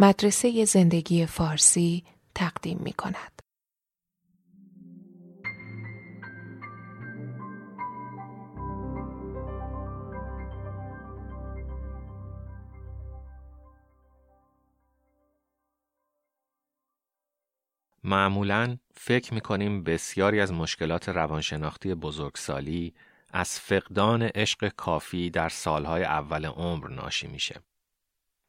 مدرسه زندگی فارسی تقدیم می کند. معمولا فکر می کنیم بسیاری از مشکلات روانشناختی بزرگسالی از فقدان عشق کافی در سالهای اول عمر ناشی میشه.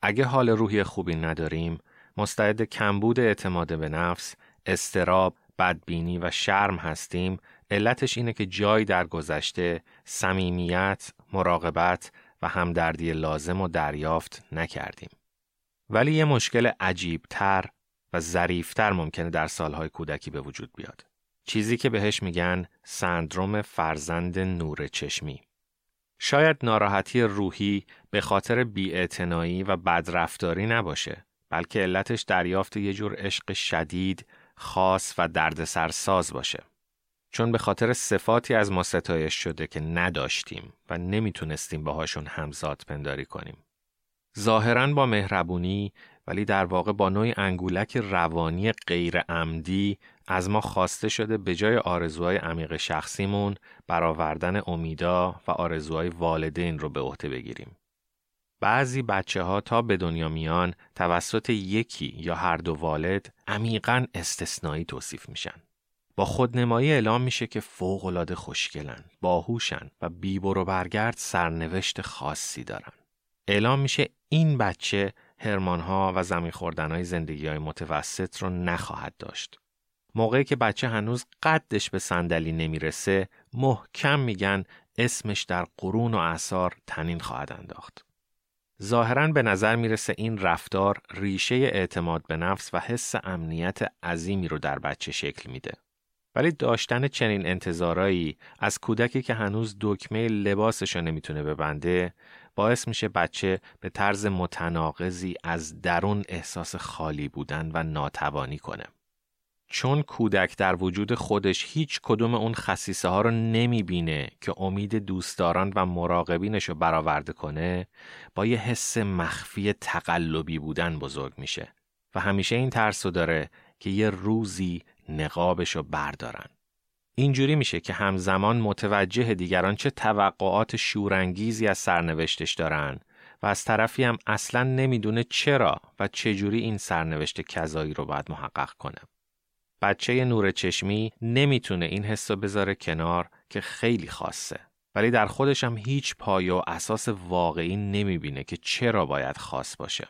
اگه حال روحی خوبی نداریم، مستعد کمبود اعتماد به نفس، استراب، بدبینی و شرم هستیم، علتش اینه که جایی در گذشته صمیمیت، مراقبت و همدردی لازم و دریافت نکردیم. ولی یه مشکل عجیبتر و ظریفتر ممکنه در سالهای کودکی به وجود بیاد. چیزی که بهش میگن سندروم فرزند نور چشمی. شاید ناراحتی روحی به خاطر بیاعتنایی و بدرفتاری نباشه بلکه علتش دریافت یه جور عشق شدید، خاص و دردسرساز باشه. چون به خاطر صفاتی از ما ستایش شده که نداشتیم و نمی‌تونستیم باهاشون همزاد پنداری کنیم. ظاهرا با مهربونی ولی در واقع با نوعی انگولک روانی غیر عمدی از ما خواسته شده به جای آرزوهای عمیق شخصیمون برآوردن امیدا و آرزوهای والدین رو به عهده بگیریم. بعضی بچه ها تا به دنیا میان توسط یکی یا هر دو والد عمیقا استثنایی توصیف میشن. با خودنمایی اعلام میشه که فوقالعاده خوشگلن، باهوشن و بیبر و برگرد سرنوشت خاصی دارن. اعلام میشه این بچه هرمانها و زمین خوردنهای زندگی های متوسط رو نخواهد داشت. موقعی که بچه هنوز قدش به صندلی نمی‌رسه محکم میگن اسمش در قرون و اثار تنین خواهد انداخت. ظاهرا به نظر می‌رسه این رفتار ریشه اعتماد به نفس و حس امنیت عظیمی رو در بچه شکل میده. ولی داشتن چنین انتظارایی از کودکی که هنوز دکمه لباسش رو نمی‌تونه ببنده باعث میشه بچه به طرز متناقضی از درون احساس خالی بودن و ناتوانی کنه. چون کودک در وجود خودش هیچ کدوم اون خصیصه ها رو نمی‌بینه که امید دوستداران و مراقبینش رو برآورده کنه با یه حس مخفی تقلبی بودن بزرگ میشه و همیشه این ترس رو داره که یه روزی نقابش رو بردارن. اینجوری میشه که همزمان متوجه دیگران چه توقعات شورانگیزی از سرنوشتش دارن و از طرفی هم اصلا نمی‌دونه چرا و چجوری این سرنوشت کذایی رو باید محقق کنه. بچه نور چشمی نمی‌تونه این حس بذاره کنار که خیلی خاصه. ولی در خودش هم هیچ پایه و اساس واقعی نمی‌بینه که چرا باید خاص باشه.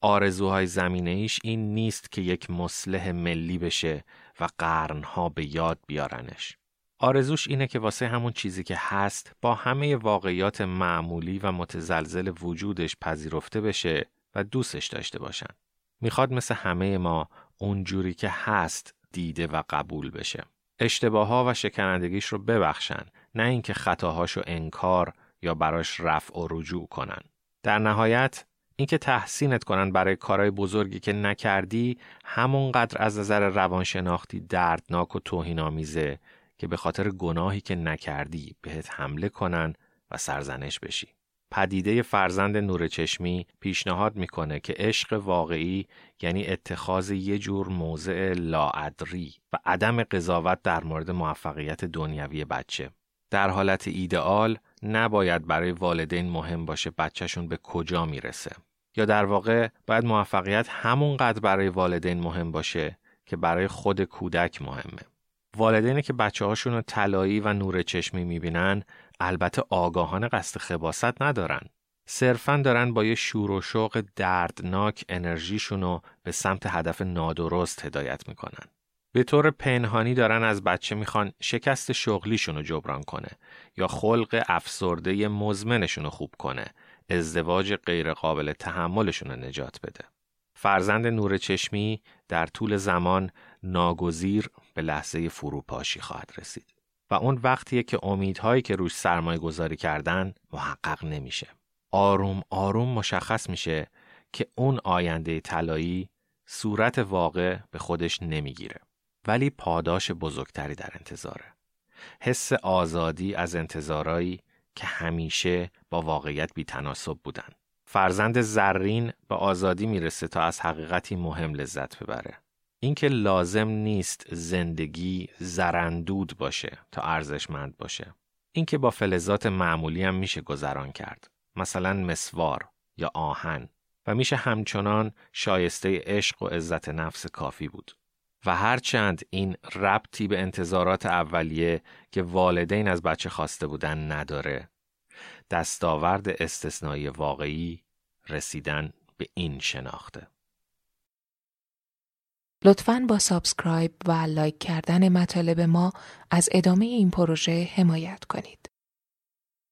آرزوهای زمینه ایش این نیست که یک مسلح ملی بشه و قرنها به یاد بیارنش. آرزوش اینه که واسه همون چیزی که هست با همه واقعیات معمولی و متزلزل وجودش پذیرفته بشه و دوستش داشته باشن. می‌خواد مثل همه ما اونجوری که هست دیده و قبول بشه. اشتباه ها و شکنندگیش رو ببخشن نه اینکه خطاهاشو انکار یا براش رفع و رجوع کنن. در نهایت اینکه تحسینت کنن برای کارهای بزرگی که نکردی همونقدر از نظر روانشناختی دردناک و توهینآمیزه که به خاطر گناهی که نکردی بهت حمله کنن و سرزنش بشی. پدیده فرزند نور چشمی پیشنهاد می‌کنه که عشق واقعی یعنی اتخاذ یه جور موضع لاعدری و عدم قضاوت در مورد موفقیت دنیوی بچه. در حالت ایدئال نباید برای والدین مهم باشه بچهشون به کجا می‌رسه. یا در واقع باید موفقیت همونقدر برای والدین مهم باشه که برای خود کودک مهمه. والدینی که بچه هاشون رو طلایی و نور چشمی می‌بینن البته آگاهان قصد خباست ندارن. صرفا دارن با یه شور و شوق دردناک انرژیشون رو به سمت هدف نادرست هدایت می‌کنن. به طور پنهانی دارن از بچه می‌خوان شکست شغلیشون رو جبران کنه یا خلق افسرده مزمنشون رو خوب کنه ازدواج غیرقابل تحملشون رو نجات بده. فرزند نور چشمی در طول زمان ناگزیر به لحظه فروپاشی خواهد رسید و اون وقتیه که امیدهایی که روش سرمایه گذاری کردن محقق نمیشه. آروم آروم مشخص میشه که اون آینده طلایی صورت واقع به خودش نمی‌گیره ولی پاداش بزرگتری در انتظاره. حس آزادی از انتظارایی که همیشه با واقعیت بیتناسب بودن. فرزند زرین به آزادی می‌رسه تا از حقیقتی مهم لذت ببره. اینکه لازم نیست زندگی زرندود باشه تا ارزشمند باشه. اینکه با فلزات معمولی هم میشه گذران کرد. مثلا مسوار یا آهن و میشه همچنان شایسته عشق و عزت نفس کافی بود. و هرچند این ربطی به انتظارات اولیه که والدین از بچه خواسته بودن نداره دستاورد استثنایی واقعی رسیدن به این شناخته لطفاً با subscribe و like کردن مطالب ما از ادامه این پروژه حمایت کنید.